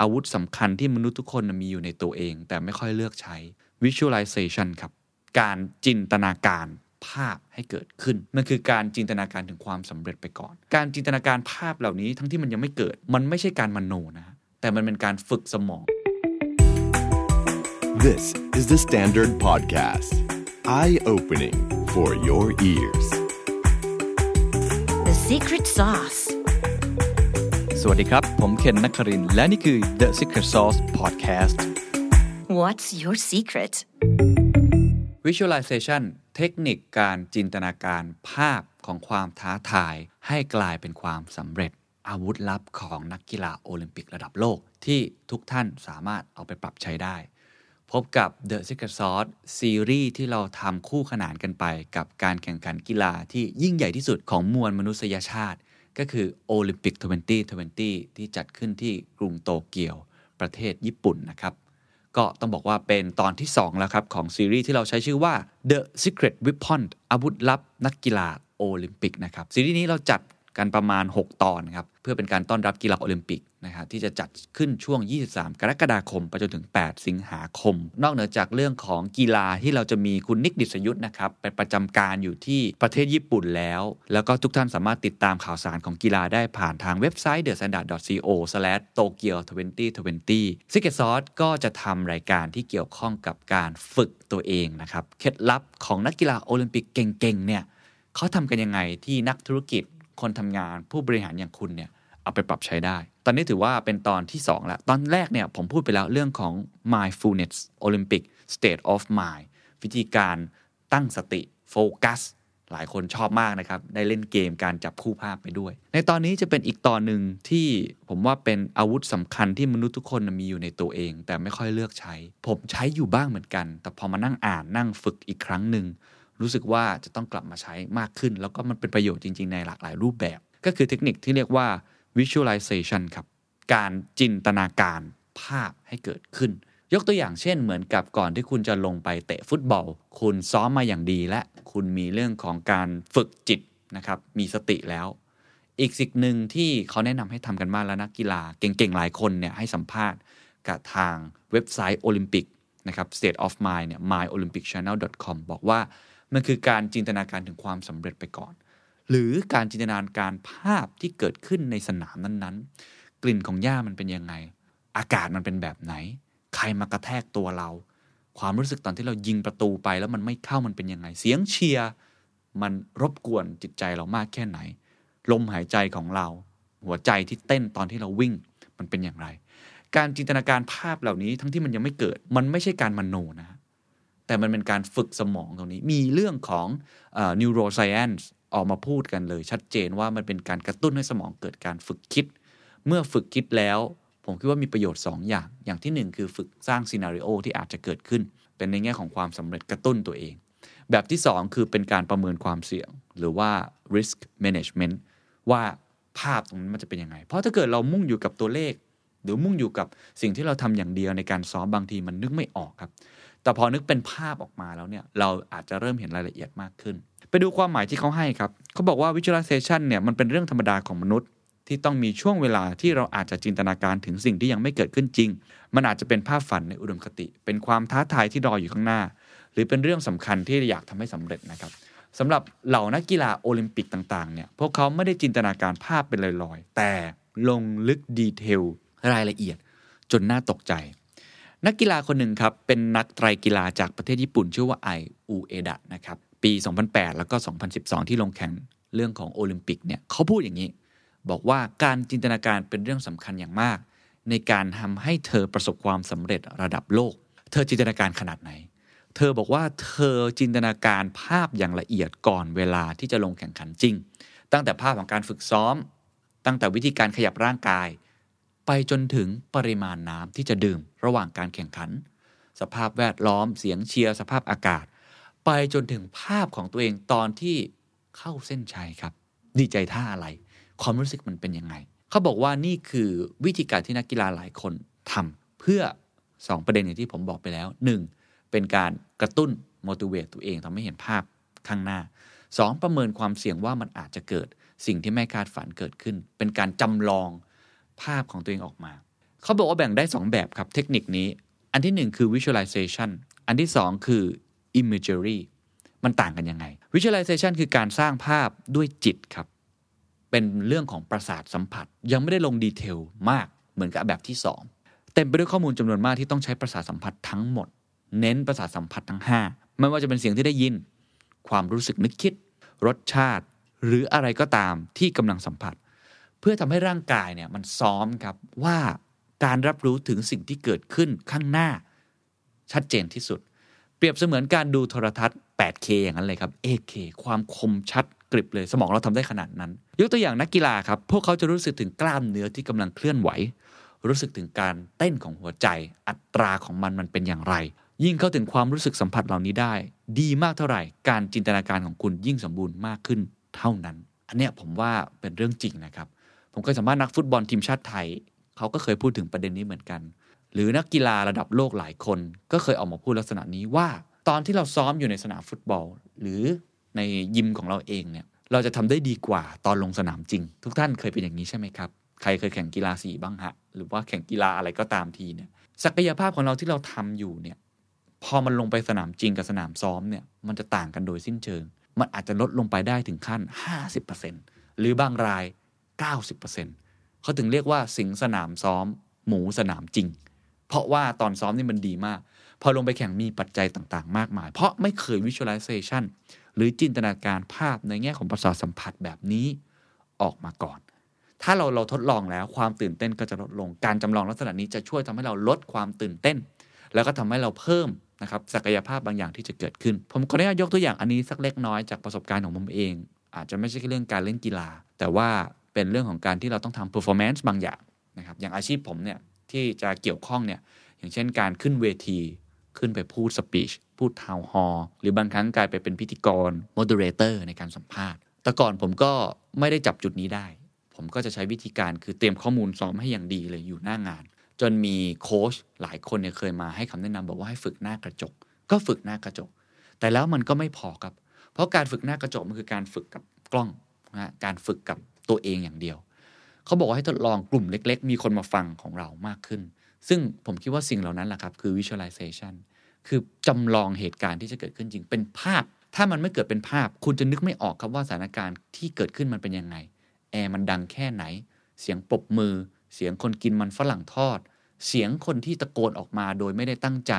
อาวุธสำคัญที่มนุษย์ทุกคนมีอยู่ในตัวเอง แต่ไม่ค่อยเลือกใช้ visualization ครับการจินตนาการภาพให้เกิดขึ้น มันคือการจินตนาการถึงความสำเร็จไปก่อน การจินตนาการภาพเหล่านี้ทั้งที่มันยังไม่เกิด มันไม่ใช่การมโนนะ แต่มันเป็นการฝึกสมอง This is the Standard Podcast. Eye-opening for your ears. The secret sauce. สวัสดีครับ ผมเคนนักครินทร์และนี่คือ The Secret Sauce Podcast What's your secret? visualization เทคนิคการจินตนาการภาพของความท้าทาย ให้กลายเป็นความสำเร็จอาวุธลับของนักกีฬาโอลิมปิกระดับโลก ที่ทุกท่านสามารถเอาไปปรับใช้ได้ พบกับ The Secret Sauce ซีรีส์ที่เราทำคู่ขนานกันไปกับการแข่งขันกีฬาที่ยิ่งใหญ่ที่สุดของมวลมนุษยชาติ ก็คือโอลิมปิก 2020 ที่จัดขึ้นที่กรุงโตเกียวประเทศญี่ปุ่นนะครับ ก็ต้องบอกว่าเป็นตอนที่ 2 แล้วครับ ของซีรีส์ที่เราใช้ชื่อว่า The Secret Weapon อาวุธลับนักกีฬาโอลิมปิกนะครับ ซีรีส์นี้เราจัด กันประมาณ 6 ตอนครับเพื่อเป็นการต้อนรับกีฬาโอลิมปิกนะครับที่จะจัดขึ้นช่วง 23 กรกฎาคมไปจนถึง 8 สิงหาคม นอกเหนือจากเรื่องของกีฬาที่เราจะมีคุณนิกดิษยุทธ์นะครับไปประจำการอยู่ที่ประเทศญี่ปุ่นแล้ว แล้วก็ทุกท่านสามารถติดตามข่าวสารของกีฬาได้ผ่านทางเว็บไซต์ the standard co tokyo 2020 s i c k e t Sauce ก็จะทำรายการที่เกี่ยวข้องกับการฝึกตัวเองนะครับเคล็ดลับของนักกีฬาโอลิมปิกเก่งๆเนี่ยเขาทำกันยังไงที่นักธุรกิจ คนทำงานผู้บริหารอย่างคุณเนี่ยเอาไปปรับใช้ได้ ตอนนี้ถือว่าเป็นตอนที่ 2 แล้ว ตอนแรกเนี่ยผมพูดไปแล้วเรื่องของ mindfulness Olympic state of mind วิธีการตั้งสติโฟกัส หลายคนชอบมากนะครับ ได้เล่นเกมการจับคู่ภาพไปด้วย ในตอนนี้จะเป็นอีกตอนหนึ่งที่ผมว่าเป็นอาวุธสำคัญที่มนุษย์ทุกคนมีอยู่ในตัวเอง แต่ไม่ค่อยเลือกใช้ ผมใช้อยู่บ้างเหมือนกัน แต่พอมานั่งอ่านนั่งฝึกอีกครั้งหนึ่ง รู้สึกว่าจะต้องกลับมาใช้มากขึ้น แล้วก็มันเป็นประโยชน์จริง ๆ ในหลากหลายรูปแบบ ก็คือเทคนิคที่เรียกว่า visualization ครับ การจินตนาการภาพให้เกิดขึ้น ยกตัวอย่างเช่น เหมือนกับก่อนที่คุณจะลงไปเตะฟุตบอล คุณซ้อมมาอย่างดีและคุณมีเรื่องของการฝึกจิตนะครับ มีสติแล้ว อีกสิ่งหนึ่งที่เขาแนะนำให้ทำกันมากแล้วนักกีฬาเก่งๆ หลายคนเนี่ยให้สัมภาษณ์กับทางเว็บไซต์โอลิมปิกนะครับ state of mind เนี่ย myolympicchannel.com บอกว่า มันคือการจินตนาการถึงความสำเร็จไปก่อน หรือการจินตนาการภาพที่เกิดขึ้นในสนามนั้นๆ กลิ่นของหญ้ามันเป็นยังไง อากาศมันเป็นแบบไหน ใครมากระแทกตัวเรา ความรู้สึกตอนที่เรายิงประตูไปแล้วมันไม่เข้ามันเป็นยังไง เสียงเชียร์มันรบกวนจิตใจเรามากแค่ไหน ลมหายใจของเรา หัวใจที่เต้นตอนที่เราวิ่งมันเป็นอย่างไร การจินตนาการภาพเหล่านี้ทั้งที่มันยังไม่เกิด มันไม่ใช่การมโนนะ แต่มันเป็นการฝึกสมองตรงนี้ มีเรื่องของ neuroscience ออกมาพูดกันเลย ชัดเจนว่ามันเป็นการกระตุ้นให้สมองเกิดการฝึกคิด เมื่อฝึกคิดแล้ว ผมคิดว่ามีประโยชน์ 2 อย่าง อย่างที่ 1 คือฝึกสร้างซีนารีโอที่อาจจะเกิดขึ้น เป็นในแง่ของความสำเร็จกระตุ้นตัวเอง แบบที่ 2 คือเป็นการประเมินความเสี่ยง หรือว่า risk management ว่าภาพตรงนั้นมันจะเป็นยังไง เพราะถ้าเกิดเรามุ่งอยู่กับตัวเลข หรือมุ่งอยู่กับสิ่งที่เราทำอย่างเดียวในการซ้อมบางทีมันนึกไม่ออกครับ แต่พอนึกเป็นภาพออกมาแล้วเนี่ยเราอาจจะเริ่มเห็นรายละเอียดมากขึ้น ไปดูความหมายที่เขาให้ครับเขาบอกว่า visualization เนี่ยมันเป็นเรื่องธรรมดาของมนุษย์ ที่ต้องมีช่วงเวลาที่เราอาจจะจินตนาการถึงสิ่งที่ยังไม่เกิดขึ้นจริง มันอาจจะเป็นภาพฝันในอุดมคติ เป็นความท้าทายที่รออยู่ข้างหน้า หรือเป็นเรื่องสำคัญที่อยากทำให้สำเร็จนะครับสำหรับเหล่านักกีฬาโอลิมปิกต่างๆเนี่ยพวกเขาไม่ได้จินตนาการภาพเป็นลอยๆ แต่ลงลึกดีเทลรายละเอียดจนน่าตกใจ นักกีฬาคนหนึ่งครับ เป็นนักไตรกีฬาจากประเทศญี่ปุ่น ชื่อว่าไออูเอดะนะครับ ปี 2008 แล้วก็ 2012 ที่ลงแข่งเรื่องของโอลิมปิกเนี่ยเขาพูดอย่างนี้ บอกว่าการจินตนาการเป็นเรื่องสำคัญอย่างมาก ในการทำให้เธอประสบความสำเร็จระดับโลก เธอจินตนาการขนาดไหน เธอบอกว่าเธอจินตนาการภาพอย่างละเอียดก่อนเวลาที่จะลงแข่งขันจริง ตั้งแต่ภาพของการฝึกซ้อม ตั้งแต่วิธีการขยับร่างกาย ไปจนถึงปริมาณน้ำที่จะดื่มระหว่างการแข่งขัน สภาพแวดล้อมเสียงเชียร์สภาพอากาศ ไปจนถึงภาพของตัวเองตอนที่เข้าเส้นชัยครับ ดีใจท่าอะไร ความรู้สึกมันเป็นยังไง เขาบอกว่านี่คือวิธีการที่นักกีฬาหลายคนทำเพื่อ 2 ประเด็นอย่างที่ผมบอกไปแล้ว 1. เป็นการกระตุ้น motivate ตัวเองทำให้เห็นภาพข้างหน้า 2. ประเมินความเสี่ยงว่ามันอาจจะเกิดสิ่งที่ไม่คาดฝันเกิดขึ้น เป็นการจำลอง ภาพของตัวเองออกมา เขาบอกว่าแบ่งได้ 2 แบบครับเทคนิคนี้ อันที่ 1 คือ visualization อันที่ 2 คือ imagery มันต่างกันยังไง visualization คือการสร้างภาพด้วยจิตครับ เป็นเรื่องของประสาทสัมผัส ยังไม่ได้ลงดีเทลมากเหมือนกับแบบที่ 2 เต็มไปด้วยข้อมูลจำนวนมากที่ต้องใช้ประสาทสัมผัสทั้งหมด เน้นประสาทสัมผัสทั้ง 5 ไม่ว่าจะเป็นเสียงที่ได้ยิน ความรู้สึกนึกคิด รสชาติ หรืออะไรก็ตามที่กำลังสัมผัส เพื่อทำให้ร่างกายเนี่ยมันซ้อมครับว่าการรับรู้ถึงสิ่งที่เกิดขึ้นข้างหน้า ชัดเจนที่สุด เปรียบเสมือนการดูโทรทัศน์ 8K อย่างนั้นเลยครับ 8K ความคมชัดกริบเลยสมองเราทำได้ขนาดนั้น ยกตัวอย่างนักกีฬาครับ พวกเขาจะรู้สึกถึงกล้ามเนื้อที่กำลังเคลื่อนไหว รู้สึกถึงการเต้นของหัวใจ อัตราของมันมันเป็นอย่างไร ยิ่งเข้าถึงความรู้สึกสัมผัสเหล่านี้ได้ ดีมากเท่าไหร่ การจินตนาการของคุณยิ่งสมบูรณ์มากขึ้นเท่านั้น อันเนี้ยผมว่าเป็นเรื่องจริงนะครับ ผมเคยสัมภาษณ์นักฟุตบอลทีมชาติไทยเขาก็เคยพูดถึงประเด็นนี้เหมือนกัน หรือนักกีฬาระดับโลกหลายคน ก็เคยออกมาพูดลักษณะนี้ว่า ตอนที่เราซ้อมอยู่ในสนามฟุตบอล หรือในยิมของเราเองเนี่ยเราจะทำได้ดีกว่าตอนลงสนามจริง ทุกท่านเคยเป็นอย่างนี้ใช่ไหมครับใครเคยแข่งกีฬาสีบ้างฮะหรือว่าแข่งกีฬาอะไรก็ตามทีเนี่ยศักยภาพของเราที่เราทำอยู่เนี่ยพอมันลงไปสนามจริงกับสนามซ้อมเนี่ยมันจะต่างกันโดยสิ้นเชิง มันอาจจะลดลงไปได้ถึงขั้น 50%หรือบางราย 90%เขาถึงเรียกว่าสิงสนามซ้อม หมูสนามจริง เพราะว่าตอนซ้อมนี่มันดีมาก พอลงไปแข่งมีปัจจัยต่างๆ มากมาย เพราะไม่เคย visualization หรือจินตนาการภาพในแง่ของประสาทสัมผัสแบบนี้ออกมาก่อน ถ้าเราเราทดลองแล้วความตื่นเต้นก็จะลดลง การจำลองลักษณะนี้จะช่วยทำให้เราลดความตื่นเต้น แล้วก็ทำให้เราเพิ่มนะครับศักยภาพบางอย่างที่จะเกิดขึ้น ผมขออนุญาตยกตัวอย่างอันนี้สักเล็กน้อยจากประสบการณ์ของผมเอง อาจจะไม่ใช่แค่เรื่องการเล่นกีฬา แต่ว่า เป็นเรื่องของการที่เราต้องทำ performance บางอย่างนะครับ อย่างอาชีพผมเนี่ยที่จะเกี่ยวข้องเนี่ยอย่างเช่นการขึ้นเวที ขึ้นไปพูดสปีชพูดทาวฮอลหรือบางครั้งกลายไปเป็นพิธีกร moderator ในการสัมภาษณ์ แต่ก่อนผมก็ไม่ได้จับจุดนี้ได้ ผมก็จะใช้วิธีการคือเตรียมข้อมูลซ้อมให้อย่างดีเลยอยู่หน้างาน จนมีโค้ชหลายคนเนี่ยเคยมาให้คำแนะนำบอกว่าให้ฝึกหน้ากระจก ก็ฝึกหน้ากระจก แต่แล้วมันก็ไม่พอครับ เพราะการฝึกหน้ากระจกมันคือการฝึกกับกล้องนะการฝึกกับ ตัวเองอย่างเดียว เขาบอกว่าให้ทดลองกลุ่มเล็ก ๆ มีคนมาฟังของเรามากขึ้น ซึ่งผมคิดว่าสิ่งเหล่านั้นแหละครับคือ visualization คือจำลองเหตุการณ์ที่จะเกิดขึ้นจริงเป็นภาพ ถ้ามันไม่เกิดเป็นภาพ คุณจะนึกไม่ออกครับว่าสถานการณ์ที่เกิดขึ้นมันเป็นยังไง แอร์มันดังแค่ไหน เสียงปรบมือ เสียงคนกินมันฝรั่งทอด เสียงคนที่ตะโกนออกมาโดยไม่ได้ตั้งใจ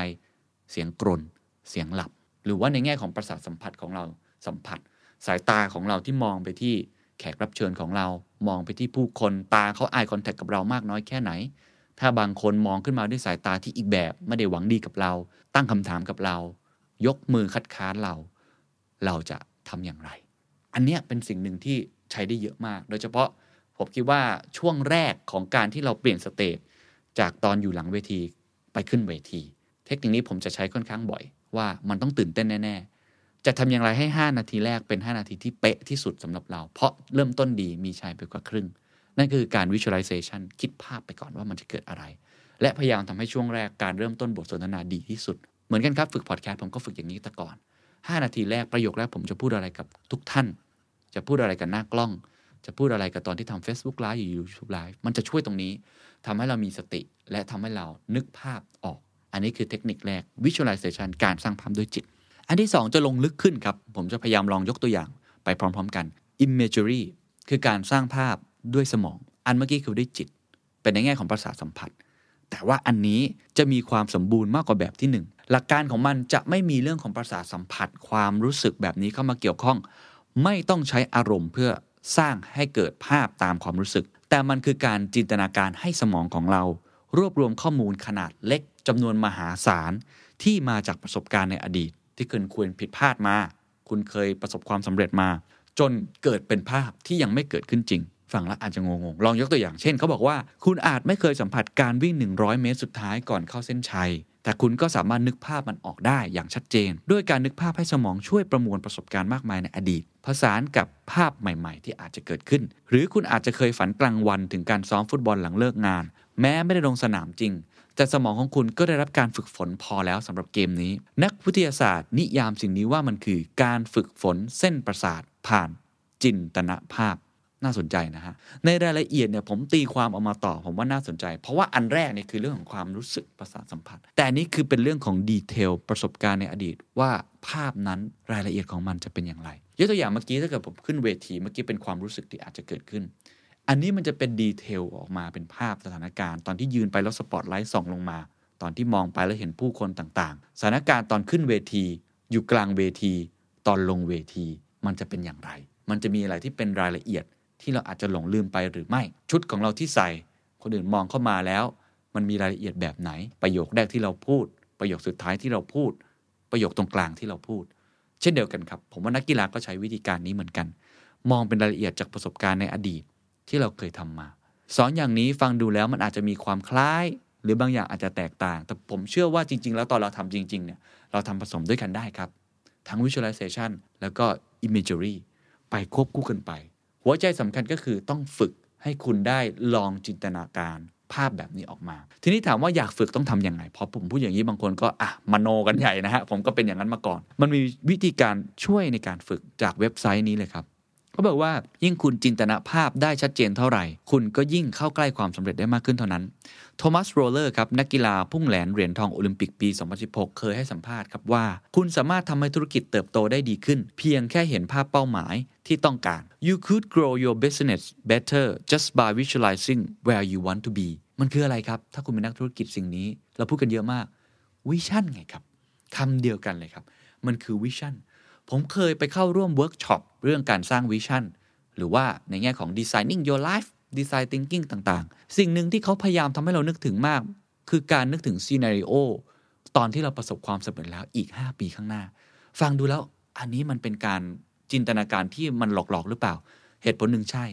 เสียงกรน เสียงหลับ หรือว่าในแง่ของประสาทสัมผัสของเราสัมผัส สายตาของเราที่มองไปที่ แขกรับเชิญของเรามองไปที่ผู้คนตาเขาอายคอนแทคกับเรามากน้อยแค่ไหน ถ้าบางคนมองขึ้นมาด้วยสายตาที่อีกแบบไม่ได้หวังดีกับเรา ตั้งคำถามกับเรา ยกมือคัดค้านเรา เราจะทำอย่างไร อันเนี้ยเป็นสิ่งหนึ่งที่ใช้ได้เยอะมาก โดยเฉพาะผมคิดว่าช่วงแรกของการที่เราเปลี่ยนสเตจจากตอนอยู่หลังเวทีไปขึ้นเวที เทคนิคนี้ผมจะใช้ค่อนข้างบ่อย ว่ามันต้องตื่นเต้นแน่ๆ จะทำอย่างไรให้ 5 นาทีแรกเป็น 5 นาทีที่เป๊ะที่สุดสำหรับเรา เพราะเริ่มต้นดีมีชัยไปกว่าครึ่ง นั่นคือการ visualization คิดภาพไปก่อนว่ามันจะเกิดอะไร และพยายามทำให้ช่วงแรกการเริ่มต้นบทสนทนาดีที่สุด เหมือนกันครับฝึกพอดแคสต์ผมก็ฝึกอย่างนี้แต่ก่อน 5 นาทีแรกประโยคแรกผมจะพูดอะไรกับทุกท่าน จะพูดอะไรกับหน้ากล้อง จะพูดอะไรกับตอนที่ทำ Facebook Live อยู่ YouTube Live มันจะช่วยตรงนี้ทำให้เรามีสติ และทำให้เรานึกภาพออก อันนี้คือเทคนิคแรก visualization การสร้างภาพด้วยจิต อันที่ 2 จะลงลึกขึ้นครับ ผมจะพยายามลองยกตัวอย่างไปพร้อมๆกัน imagery คือการสร้างภาพด้วยสมอง อันเมื่อกี้คือด้วยจิต เป็นในแง่ของประสาทสัมผัส แต่ว่าอันนี้จะมีความสมบูรณ์มากกว่าแบบที่ 1 หลักการของมันจะไม่มีเรื่องของประสาทสัมผัส ความรู้สึกแบบนี้เข้ามาเกี่ยวข้อง ไม่ต้องใช้อารมณ์เพื่อสร้างให้เกิดภาพตามความรู้สึก แต่มันคือการจินตนาการให้สมองของเรา รวบรวมข้อมูลขนาดเล็กจำนวนมหาศาลที่มาจากประสบการณ์ในอดีต ที่เคยควรผิดพลาดมา คุณเคยประสบความสำเร็จมา จนเกิดเป็นภาพที่ยังไม่เกิดขึ้นจริงฟังแล้วอาจจะงงๆ ลองยกตัวอย่างเช่น เขาบอกว่า คุณอาจไม่เคยสัมผัสการวิ่ง 100 เมตรสุดท้ายก่อนเข้าเส้นชัย แต่คุณก็สามารถนึกภาพมันออกได้อย่างชัดเจน ด้วยการนึกภาพให้สมองช่วยประมวลประสบการณ์มากมายในอดีต ผสานกับภาพใหม่ๆ ที่อาจจะเกิดขึ้น หรือคุณอาจจะเคยฝันกลางวันถึงการซ้อมฟุตบอลหลังเลิกงาน แม้ไม่ได้ลงสนามจริง แต่สมองของคุณก็ได้รับการฝึกฝนพอแล้วสำหรับเกมนี้ นักวิทยาศาสตร์ นิยามสิ่งนี้ว่ามันคือการฝึกฝนเส้นประสาทผ่านจินตนาภาพน่าสนใจนะฮะ ในรายละเอียดเนี่ยผมตีความออกมาต่อผมว่าน่าสนใจ เพราะว่าอันแรกเนี่ยคือเรื่องของความรู้สึกประสาทสัมผัส แต่นนี้คือเป็นเรื่องของดีเทลประสบการณ์ในอดีต ว่าภาพนั้นรายละเอียดของมันจะเป็นอย่างไรยกตัวอย่างเมื่อกี้ถ้าเกิดผมขึ้นเวทีเมื่อกี้เป็นความรู้สึกที่อาจจะเกิดขึ้น อันนี้มันจะเป็นดีเทลออกมาเป็นภาพสถานการณ์ตอนที่ยืนไปแล้วสปอตไลท์ส่องลงมา ตอนที่มองไปแล้วเห็นผู้คนต่างๆ สถานการณ์ตอนขึ้นเวที อยู่กลางเวที ตอนลงเวที มันจะเป็นอย่างไร มันจะมีอะไรที่เป็นรายละเอียดที่เราอาจจะหลงลืมไปหรือไม่ ชุดของเราที่ใส่ คนอื่นมองเข้ามาแล้ว มันมีรายละเอียดแบบไหน ประโยคแรกที่เราพูด ประโยคสุดท้ายที่เราพูด ประโยคตรงกลางที่เราพูด เช่นเดียวกันครับ ผมว่านักกีฬาก็ใช้วิธีการนี้เหมือนกัน มองเป็นรายละเอียดจากประสบการณ์ในอดีต ที่เราเคยทำมา สอนอย่างนี้ฟังดูแล้วมันอาจจะมีความคล้าย หรือบางอย่างอาจจะแตกต่าง แต่ผมเชื่อว่าจริง ๆ แล้วตอนเราทำจริง ๆ เนี่ย เราทำผสมด้วยกันได้ครับ ทั้ง visualization แล้วก็ imagery ไปควบคู่กันไป หัวใจสำคัญก็คือต้องฝึกให้คุณได้ลองจินตนาการภาพแบบนี้ออกมา ทีนี้ถามว่าอยากฝึกต้องทำยังไง พอผมพูดอย่างนี้บางคนก็อะมโนกันใหญ่นะฮะ ผมก็เป็นอย่างนั้นมาก่อน มันมีวิธีการช่วยในการฝึกจากเว็บไซต์นี้เลยครับ เขาบอกว่ายิ่งคุณจินตนาภาพได้ชัดเจนเท่าไหร่ คุณก็ยิ่งเข้าใกล้ความสำเร็จได้มากขึ้นเท่านั้น โทมัสโรเลอร์ครับนักกีฬาพุ่งแหลนเหรียญทองโอลิมปิกปี 2016 เคยให้สัมภาษณ์ครับว่า คุณสามารถทำให้ธุรกิจเติบโตได้ดีขึ้น เพียงแค่เห็นภาพเป้าหมายที่ต้องการ you could grow your business better just by visualizing where you want to be มันคืออะไรครับ ถ้าคุณเป็นนักธุรกิจสิ่งนี้ เราพูดกันเยอะมาก vision ไงครับคำเดียวกันเลยครับ มันคือ vision ผมเคยไปเข้าร่วมเวิร์กช็อปเรื่องการสร้าง vision หรือว่าในแง่ของ designing your life design thinking ต่างๆ สิ่งหนึ่งที่เขาพยายามทำให้เรานึกถึงมาก คือการนึกถึง scenario ตอนที่เราประสบความสำเร็จแล้วอีก 5 ปีข้างหน้า ฟังดูแล้วอันนี้มันเป็นการจินตนาการที่มันหลอกๆหรือเปล่า เหตุผลหนึ่งใช่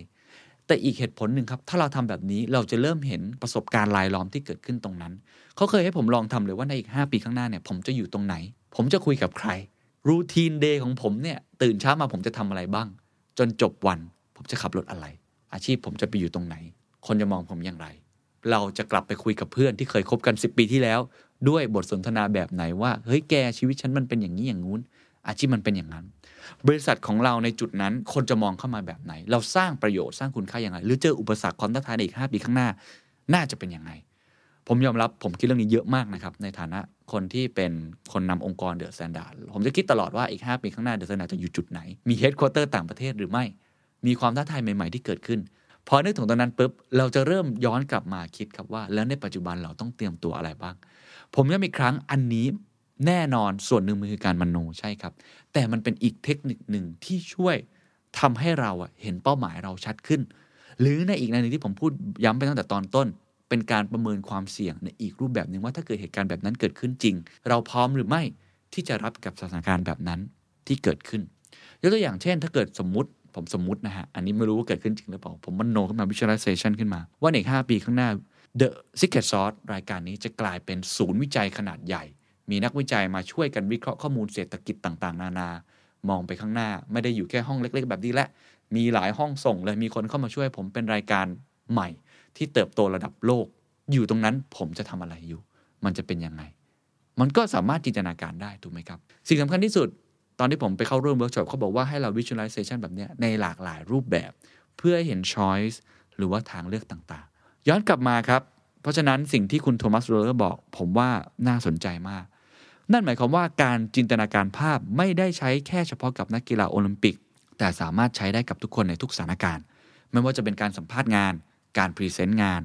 แต่อีกเหตุผลหนึ่งครับ ถ้าเราทำแบบนี้เราจะเริ่มเห็นประสบการณ์รายล้อมที่เกิดขึ้นตรงนั้น เขาเคยให้ผมลองทำเลยว่าในอีก 5 ปีข้างหน้าเนี่ยผมจะอยู่ตรงไหน ผมจะคุยกับใคร รูทีนเดย์ของผมเนี่ยตื่นเช้ามาผมจะทำอะไรบ้าง จนจบวันผมจะขับรถอะไร อาชีพผมจะไปอยู่ตรงไหน คนจะมองผมอย่างไร เราจะกลับไปคุยกับเพื่อนที่เคยคบกัน 10 ปีที่แล้ว ด้วยบทสนทนาแบบไหนว่าเฮ้ยแกชีวิตฉันมันเป็นอย่างนี้อย่างงู้น อาชีพมันเป็นอย่างนั้น บริษัทของเราในจุดนั้น คนจะมองเข้ามาแบบไหน เราสร้างประโยชน์สร้างคุณค่าอย่างไร หรือเจออุปสรรคความท้าทายในอีก5ปีข้างหน้า น่าจะเป็นยังไง ผมยอมรับผมคิดเรื่องนี้เยอะมากนะครับ ในฐานะคนที่เป็นคนนำองค์กรเดอะแซนด์ดผมจะคิดตลอดว่าอีก 5 ปีข้างหน้าเดอะแซนด์ดจะอยู่จุดไหน มีเฮดค q u เตอร์ต่างประเทศหรือไม่ มีความท้าทายใหม่ ๆ ที่เกิดขึ้น พอนึกถึงตอนนั้นปุ๊บ เราจะเริ่มย้อนกลับมาคิดครับว่า แล้วในปัจจุบันเราต้องเตรียมตัวอะไรบ้าง ผมย้ำอีกครั้งอันนี้แน่นอนส่วนหนึ่งมันคือการมโนใช่ครับ แต่มันเป็นอีกเทคนิคหนึ่งที่ช่วยทำให้เราเห็นเป้าหมายเราชัดขึ้น หรือในอีกในหนึ่งที่ผมพูดย้ำไปตั้งแต่ตอนต้น เป็นการประเมินความเสี่ยงในอีกรูปแบบหนึ่งว่าถ้าเกิดเหตุการณ์แบบนั้นเกิดขึ้นจริง เราพร้อมหรือไม่ที่จะรับกับสถานการณ์แบบนั้นที่เกิดขึ้นยกตัวอย่างเช่น ถ้าเกิดสมมติผมสมมตินะฮะ อันนี้ไม่รู้ว่าเกิดขึ้นจริงหรือเปล่า ผมมันโนขึ้นมา visualization ขึ้นมา ว่าในอีก5ปีข้างหน้า The Secret Sauce รายการนี้จะกลายเป็นศูนย์วิจัยขนาดใหญ่ มีนักวิจัยมาช่วยกันวิเคราะห์ข้อมูลเศรษฐกิจต่างๆ นานา มองไปข้างหน้า ไม่ได้อยู่แค่ห้องเล็ก ๆ แบบนี้และ มีหลายห้องส่งเลยมีคนเข้ามาช่วยผมเป็นรายการใหม่ ที่เติบโตระดับโลก อยู่ตรงนั้นผมจะทำอะไรอยู่ มันจะเป็นยังไง มันก็สามารถจินตนาการได้ถูกไหมครับ สิ่งสำคัญที่สุด ตอนที่ผมไปเข้าร่วมเวิร์กช็อปเขาบอกว่าให้เรา visualization แบบนี้ในหลากหลายรูปแบบ เพื่อให้เห็น choice หรือว่าทางเลือกต่างๆ ย้อนกลับมาครับ เพราะฉะนั้นสิ่งที่คุณโทมัสโรเลอร์บอก ผมว่าน่าสนใจมาก นั่นหมายความว่าการจินตนาการภาพไม่ได้ใช้แค่เฉพาะกับนักกีฬาโอลิมปิก แต่สามารถใช้ได้กับทุกคนในทุกสถานการณ์ ไม่ว่าจะเป็นการสัมภาษณ์งาน การพรีเซนต์งาน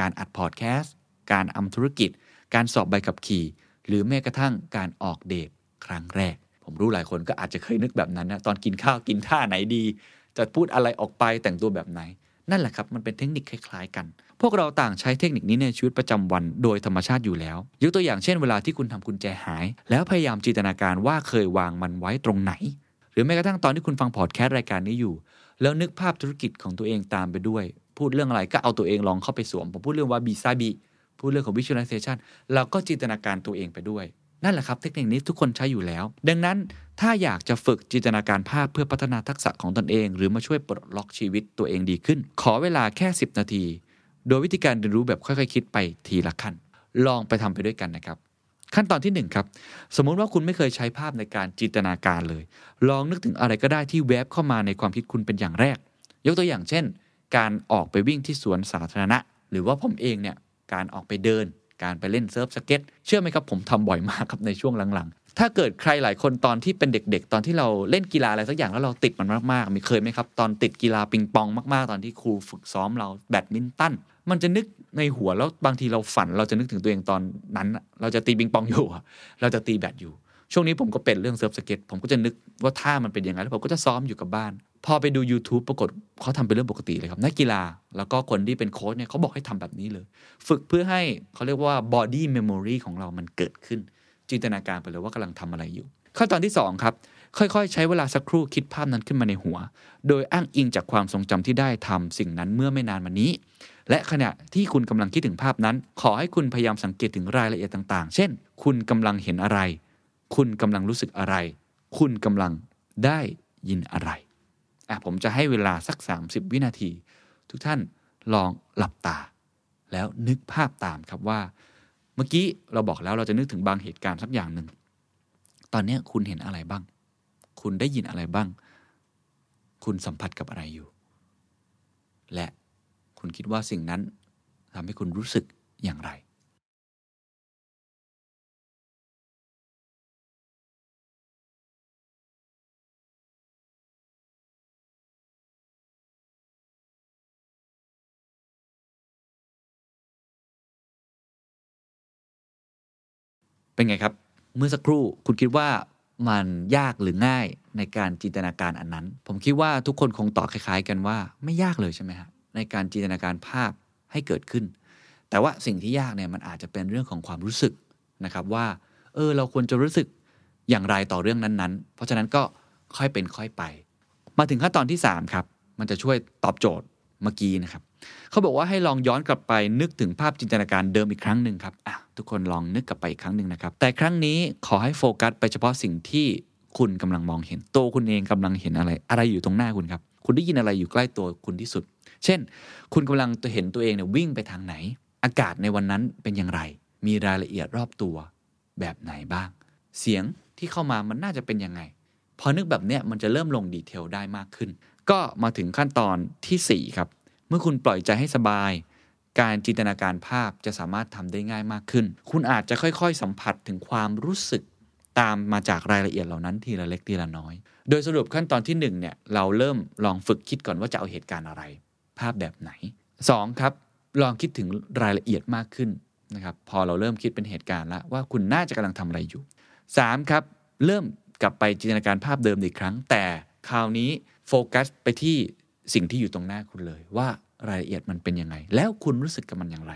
การอัดพอดแคสต์ การทำธุรกิจ การสอบใบขับขี่ หรือแม้กระทั่งการออกเดทครั้งแรก ผมรู้หลายคนก็อาจจะเคยนึกแบบนั้นนะตอนกินข้าวกินท่าไหนดี จะพูดอะไรออกไปแต่งตัวแบบไหน นั่นแหละครับมันเป็นเทคนิคคล้ายๆ กัน พวกเราต่างใช้เทคนิคนี้ในชีวิตประจำวันโดยธรรมชาติอยู่แล้วยกตัวอย่างเช่นเวลาที่คุณทำกุญแจหาย แล้วพยายามจินตนาการว่าเคยวางมันไว้ตรงไหน หรือแม้กระทั่งตอนที่คุณฟังพอดแคสต์รายการนี้อยู่แล้วนึกภาพธุรกิจของตัวเองตามไปด้วย พูดเรื่องอะไรก็เอาตัวเองลองเข้าไปสวม ผมพูดเรื่องว่าบีซาบีพูดเรื่องของ visualization เราก็จินตนาการตัวเองไปด้วย นั่นแหละครับเทคนิคนี้ทุกคนใช้อยู่แล้ว ดังนั้นถ้าอยากจะฝึกจินตนาการภาพเพื่อพัฒนาทักษะของตนเอง หรือมาช่วยปลดล็อกชีวิตตัวเองดีขึ้น ขอเวลาแค่ 10 นาที โดยวิธีการเรียนรู้แบบค่อยๆ คิดไปทีละขั้น ลองไปทำไปด้วยกันนะครับขั้นตอนที่ 1 ครับ สมมุติว่าคุณไม่เคยใช้ภาพในการจินตนาการเลย ลองนึกถึงอะไรก็ได้ที่แวบเข้ามาในความคิดคุณเป็นอย่างแรก ยกตัวอย่างเช่น การออกไปวิ่งที่สวนสาธารณะ หรือว่าผมเองเนี่ยการออกไปเดิน การไปเล่นเซิร์ฟสเก็ตเชื่อไหมครับผมทำบ่อยมากครับในช่วงหลังๆ ถ้าเกิดใครหลายคนตอนที่เป็นเด็กๆ ตอนที่เราเล่นกีฬาอะไรสักอย่างแล้วเราติดมันมากๆมีเคยไหมครับตอนติดกีฬาปิงปองมากๆ ตอนที่ครูฝึกซ้อมเราแบดมินตันมันจะนึกในหัวแล้วบางทีเราฝัน เราจะนึกถึงตัวเองตอนนั้น เราจะตีปิงปองอยู่ เราจะตีแบดอยู่ ช่วงนี้ผมก็เป็นเรื่องเซิร์ฟสเก็ตผมก็จะนึกว่าท่ามันเป็นยังไงแล้วผมก็จะซ้อมอยู่กับบ้าน พอไปดู YouTube ปรากฏเขาทำเป็นเรื่องปกติเลยครับนักกีฬาแล้วก็คนที่เป็นโค้ชเนี่ยเขาบอกให้ทำแบบนี้เลย ฝึกเพื่อให้เขาเรียกว่า body memory ของเรามันเกิดขึ้น จินตนาการไปเลยว่ากำลังทำอะไรอยู่ขั้นตอนที่2ครับค่อยๆ ใช้เวลาสักครู่คิดภาพนั้นขึ้นมาในหัว โดยอ้างอิงจากความทรงจำที่ได้ทำสิ่งนั้นเมื่อไม่นานมานี้ และขณะที่คุณกำลังคิดถึงภาพนั้น ขอให้คุณพยายามสังเกตถึงรายละเอียดต่าง ๆ เช่น คุณกำลังเห็นอะไร คุณกำลังรู้สึกอะไร คุณกำลังได้ยินอะไรอะผมจะให้เวลาสัก 30 วินาที ทุกท่านลองหลับตา แล้วนึกภาพตามครับว่า เมื่อกี้เราบอกแล้วเราจะนึกถึงบางเหตุการณ์สักอย่างหนึ่ง ตอนนี้คุณเห็นอะไรบ้าง คุณได้ยินอะไรบ้าง คุณสัมผัสกับอะไรอยู่ และคุณคิดว่าสิ่งนั้นทำให้คุณรู้สึกอย่างไร เป็นไงครับ เมื่อสักครู่คุณคิดว่ามันยากหรือง่ายในการจินตนาการอันนั้น ผมคิดว่าทุกคนคงตอบคล้าย ๆ กันว่าไม่ยากเลยใช่ไหมฮะในการจินตนาการภาพให้เกิดขึ้น แต่ว่าสิ่งที่ยากเนี่ยมันอาจจะเป็นเรื่องของความรู้สึกนะครับว่า เออเราควรจะรู้สึกอย่างไรต่อเรื่องนั้นๆ เพราะฉะนั้นก็ค่อยเป็นค่อยไป มาถึงขั้นตอนที่ 3 ครับ มันจะช่วยตอบโจทย์เมื่อกี้นะครับ เขาบอกว่าให้ลองย้อนกลับไปนึกถึงภาพจินตนาการเดิมอีกครั้งหนึ่งครับอะทุกคนลองนึกกลับไปอีกครั้งหนึ่งนะครับ แต่ครั้งนี้ขอให้โฟกัสไปเฉพาะสิ่งที่คุณกำลังมองเห็นตัวคุณเองกำลังเห็นอะไร อะไรอยู่ตรงหน้าคุณครับ คุณได้ยินอะไรอยู่ใกล้ตัวคุณที่สุด เช่น คุณกำลังเห็นตัวเองเนี่ยวิ่งไปทางไหน อากาศในวันนั้นเป็นอย่างไร มีรายละเอียดรอบตัวแบบไหนบ้าง เสียงที่เข้ามามันน่าจะเป็นยังไง พอนึกแบบเนี้ยมันจะเริ่มลงดีเทลได้มากขึ้น ก็มาถึงขั้นตอนทีสี่4 ครับ เมื่อคุณปล่อยใจให้สบาย การจินตนาการภาพจะสามารถทำได้ง่ายมากขึ้น คุณอาจจะค่อยๆ สัมผัสถึงความรู้สึกตามมาจากรายละเอียดเหล่านั้นทีละเล็กทีละน้อย โดยสรุปขั้นตอนที่1เนี่ยเราเริ่มลองฝึกคิดก่อนว่าจะเอาเหตุการณ์อะไร ภาพแบบไหน 2. ครับ ลองคิดถึงรายละเอียดมากขึ้นนะครับพอเราเริ่มคิดเป็นเหตุการณ์แล้วว่าคุณน่าจะกำลังทำอะไรอยู่ 3. ครับ เริ่มกลับไปจินตนาการภาพเดิมอีกครั้ง แต่คราวนี้โฟกัสไปที่ สิ่งที่อยู่ตรงหน้าคุณเลย ว่ารายละเอียดมันเป็นยังไง แล้วคุณรู้สึกกับมันอย่างไร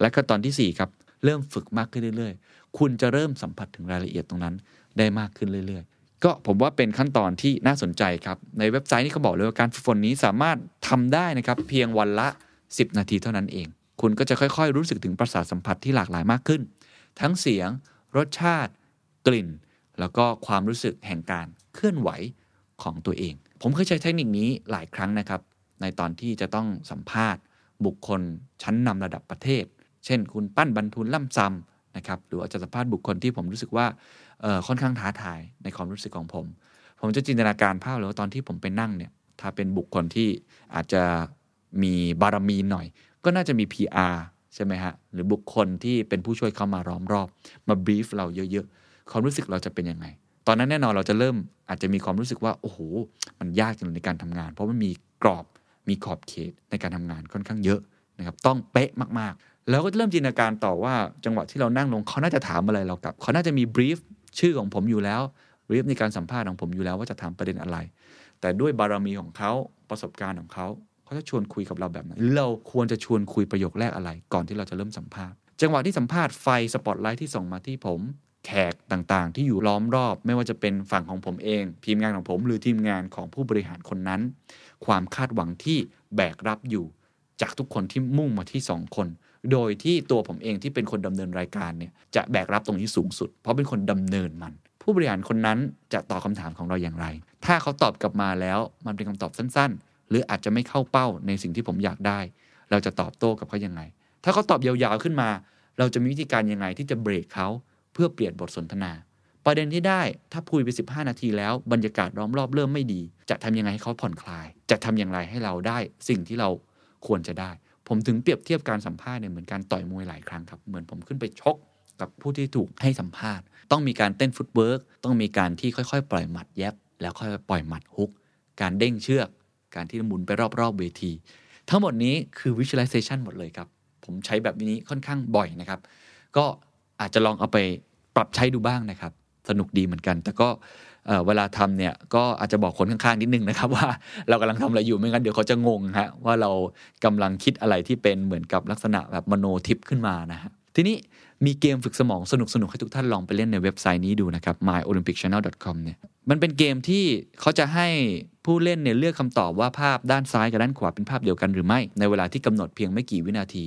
และก็ตอนที่ 4 ครับเริ่มฝึกมากขึ้นเรื่อยๆ คุณจะเริ่มสัมผัสถึงรายละเอียดตรงนั้นได้มากขึ้นเรื่อยๆ ก็ผมว่าเป็นขั้นตอนที่น่าสนใจครับ ในเว็บไซต์นี้เขาบอกเลยว่าการฝึกฝนนี้สามารถทำได้นะครับ เพียงวันละ 10 นาทีเท่านั้นเอง คุณก็จะค่อยๆ รู้สึกถึงประสาทสัมผัสที่หลากหลายมากขึ้น ทั้งเสียง รสชาติ กลิ่น แล้วก็ความรู้สึกแห่งการเคลื่อนไหวของตัวเอง ผมเคยใช้เทคนิคนี้หลายครั้งนะครับ ในตอนที่จะต้องสัมภาษณ์ บุคคลชั้นนำระดับประเทศ เช่น คุณปั้นบรรทุนล่ำซำนะครับหรือว่าจะสัมภาษณ์บุคคลที่ผมรู้สึกว่าค่อนข้างท้าทายในความรู้สึกของผม ผมจะจินตนาการภาพเลยว่าตอนที่ผมไปนั่งเนี่ยถ้าเป็นบุคคลที่อาจจะมีบารมีหน่อย ก็น่าจะมี PR ใช่ไหมฮะ หรือบุคคลที่เป็นผู้ช่วยเข้ามาล้อมรอบ มาบรีฟเราเยอะๆ ความรู้สึกเราจะเป็นยังไง ตอนนั้นแน่นอนเราจะเริ่มอาจจะมีความรู้สึกว่าโอ้โห มันยากจังเลยในการทำงาน เพราะมันมีกรอบมีขอบเขตในการทำงานค่อนข้างเยอะนะครับต้องเป๊ะมากๆ แล้วก็เริ่มจินตนาการต่อว่าจังหวะที่เรานั่งลงเขาน่าจะถามอะไรเรากับเขาน่าจะมีบรีฟชื่อของผมอยู่แล้วบรีฟในการสัมภาษณ์ของผมอยู่แล้วว่าจะถามประเด็นอะไร แต่ด้วยบารมีของเขาประสบการณ์ของเขาเขาจะชวนคุยกับเราแบบไหนหรือเราควรจะชวนคุยประโยคแรกอะไร ก่อนที่เราจะเริ่มสัมภาษณ์ จังหวะที่สัมภาษณ์ไฟสปอตไลท์ที่ส่องมาที่ผม แขกต่างๆ ที่อยู่ล้อมรอบ ไม่ว่าจะเป็นฝั่งของผมเอง ทีมงานของผม หรือทีมงานของผู้บริหารคนนั้น ความคาดหวังที่แบกรับอยู่ จากทุกคนที่มุ่งมาที่สองคน โดยที่ตัวผมเองที่เป็นคนดำเนินรายการเนี่ยจะแบกรับตรงนี้สูงสุด เพราะเป็นคนดำเนินมัน ผู้บริหารคนนั้นจะตอบคำถามของเราอย่างไร ถ้าเขาตอบกลับมาแล้วมันเป็นคำตอบสั้น ๆ หรืออาจจะไม่เข้าเป้าในสิ่งที่ผมอยากได้ เราจะตอบโต้กับเขายังไง ถ้าเขาตอบยาวๆขึ้นมา เราจะมีวิธีการยังไงที่จะเบรกเขา เพื่อเปลี่ยนบทสนทนา ประเด็นที่ได้ถ้าพูดไป 15 นาทีแล้วบรรยากาศล้อมรอบเริ่มไม่ดี จะทำยังไงให้เขาผ่อนคลาย จะทำอย่างไรให้เราได้สิ่งที่เราควรจะได้ ผมถึงเปรียบเทียบการสัมภาษณ์เนี่ยเหมือนการต่อยมวยหลายครั้งครับเหมือนผมขึ้นไปชกกับผู้ที่ถูกให้สัมภาษณ์ ต้องมีการเต้นฟุตเวิร์กต้องมีการที่ค่อยๆ ปล่อยหมัดแยบแล้วค่อยๆปล่อยหมัดฮุก การเด้งเชือก การที่หมุนไปรอบๆเวที ทั้งหมดนี้คือ visualization หมดเลยครับ ผมใช้แบบนี้ค่อนข้างบ่อยนะครับ ก็ อาจจะลองเอาไปปรับใช้ดูบ้างนะครับ สนุกดีเหมือนกัน แต่ก็เเวลาทำเนี่ยก็อาจจะบอกคนข้างๆนิดนึงนะครับ ว่าเรากำลังทำอะไรอยู่ไม่งั้นเดี๋ยวเขาจะงงฮะว่าเรากำลังคิดอะไรที่เป็นเหมือนกับลักษณะแบบมโนทิพย์ขึ้นมานะฮะทีนี้มีเกมฝึกสมองสนุกๆให้ทุกท่านลองไปเล่นในเว็บไซต์นี้ดูนะครับ myolympicchannel.com เนี่ยมันเป็นเกมที่เขาจะให้ผู้เล่นเนี่ยเลือกคำตอบว่าภาพด้านซ้ายกับด้านขวาเป็นภาพเดียวกันหรือไม่ในเวลาที่กำหนดเพียงไม่กี่วินาที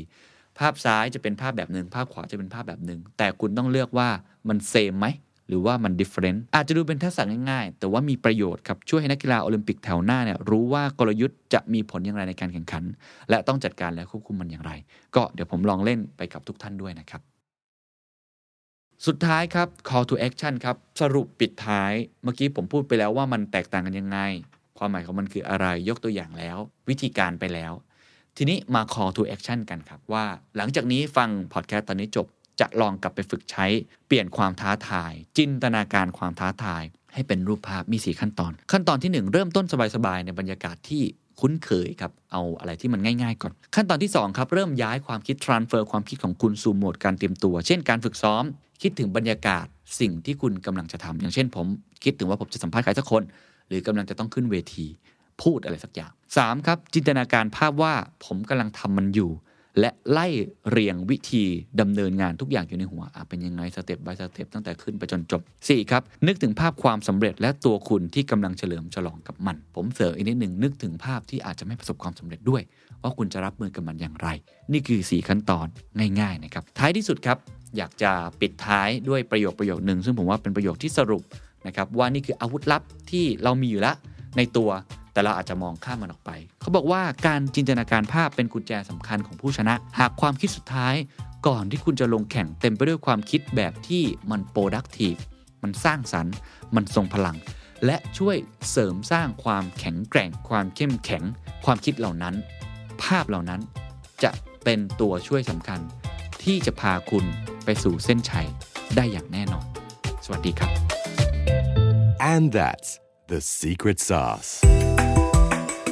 ภาพซ้ายจะเป็นภาพแบบหนึ่งภาพขวาจะเป็นภาพแบบหนึ่งแต่คุณต้องเลือกว่ามัน same ไหมหรือว่ามัน different อาจจะดูเป็นทักษะง่ายๆ แต่ว่ามีประโยชน์ครับ ช่วยให้นักกีฬาโอลิมปิกแถวหน้าเนี่ยรู้ว่ากลยุทธ์จะมีผลอย่างไรในการแข่งขัน และต้องจัดการและควบคุมมันอย่างไร ก็เดี๋ยวผมลองเล่นไปกับทุกท่านด้วยนะครับ สุดท้ายครับ call to action ครับ สรุปปิดท้าย เมื่อกี้ผมพูดไปแล้วว่ามันแตกต่างกันยังไง ความหมายของมันคืออะไรยกตัวอย่างแล้ว วิธีการไปแล้ว ทีนี้มา call to action กันครับว่า หลังจากนี้ฟังพอดแคสต์ตอนนี้จบจะลองกลับไปฝึกใช้เปลี่ยนความท้าทาย จินตนาการความท้าทาย ให้เป็นรูปภาพมี 4 ขั้นตอน ขั้นตอนที่ 1 เริ่มต้นสบายๆในบรรยากาศที่คุ้นเคยครับ เอาอะไรที่มันง่ายๆก่อน ขั้นตอนที่ 2 ครับ เริ่มย้ายความคิด transfer ความคิดของคุณสู่โหมดการเตรียมตัว เช่นการฝึกซ้อม คิดถึงบรรยากาศสิ่งที่คุณกำลังจะทำอย่างเช่นผม คิดถึงว่าผมจะสัมภาษณ์ใครสักคน หรือกำลังจะต้องขึ้นเวที พูดอะไรสักอย่าง 3. ครับจินตนาการภาพว่าผมกำลังทำมันอยู่ และไล่เรียงวิธีดำเนินงานทุกอย่างอยู่ในหัวอะเป็นยังไงสเต็ป by สเต็ปตั้งแต่ขึ้นไปจนจบ 4. ครับนึกถึงภาพความสำเร็จและตัวคุณที่กำลังเฉลิมฉลองกับมัน ผมเสริมอีกนิดหนึ่งนึกถึงภาพที่อาจจะไม่ประสบความสำเร็จด้วย ว่าคุณจะรับมือกับมันอย่างไร นี่คือ 4 ขั้นตอนง่ายๆนะครับท้ายที่สุดครับอยากจะปิดท้ายด้วยประโยคประโยคหนึ่งซึ่งผมว่าเป็นประโยคที่สรุปนะครับว่านี่คืออาวุธลับที่เรามีอยู่แล้วในตัว แต่เราอาจจะมองข้ามมันออกไป เขาบอกว่าการจินตนาการภาพเป็นกุญแจสำคัญของผู้ชนะ หากความคิดสุดท้าย ก่อนที่คุณจะลงแข่งเต็มไปด้วยความคิดแบบที่มัน productive มันสร้างสรรค์ มันทรงพลัง และช่วยเสริมสร้างความแข็งแกร่ง ความเข้มแข็ง ความคิดเหล่านั้น ภาพเหล่านั้นจะเป็นตัวช่วยสำคัญ ที่จะพาคุณไปสู่เส้นชัยได้อย่างแน่นอน สวัสดีครับ And that's the secret sauce.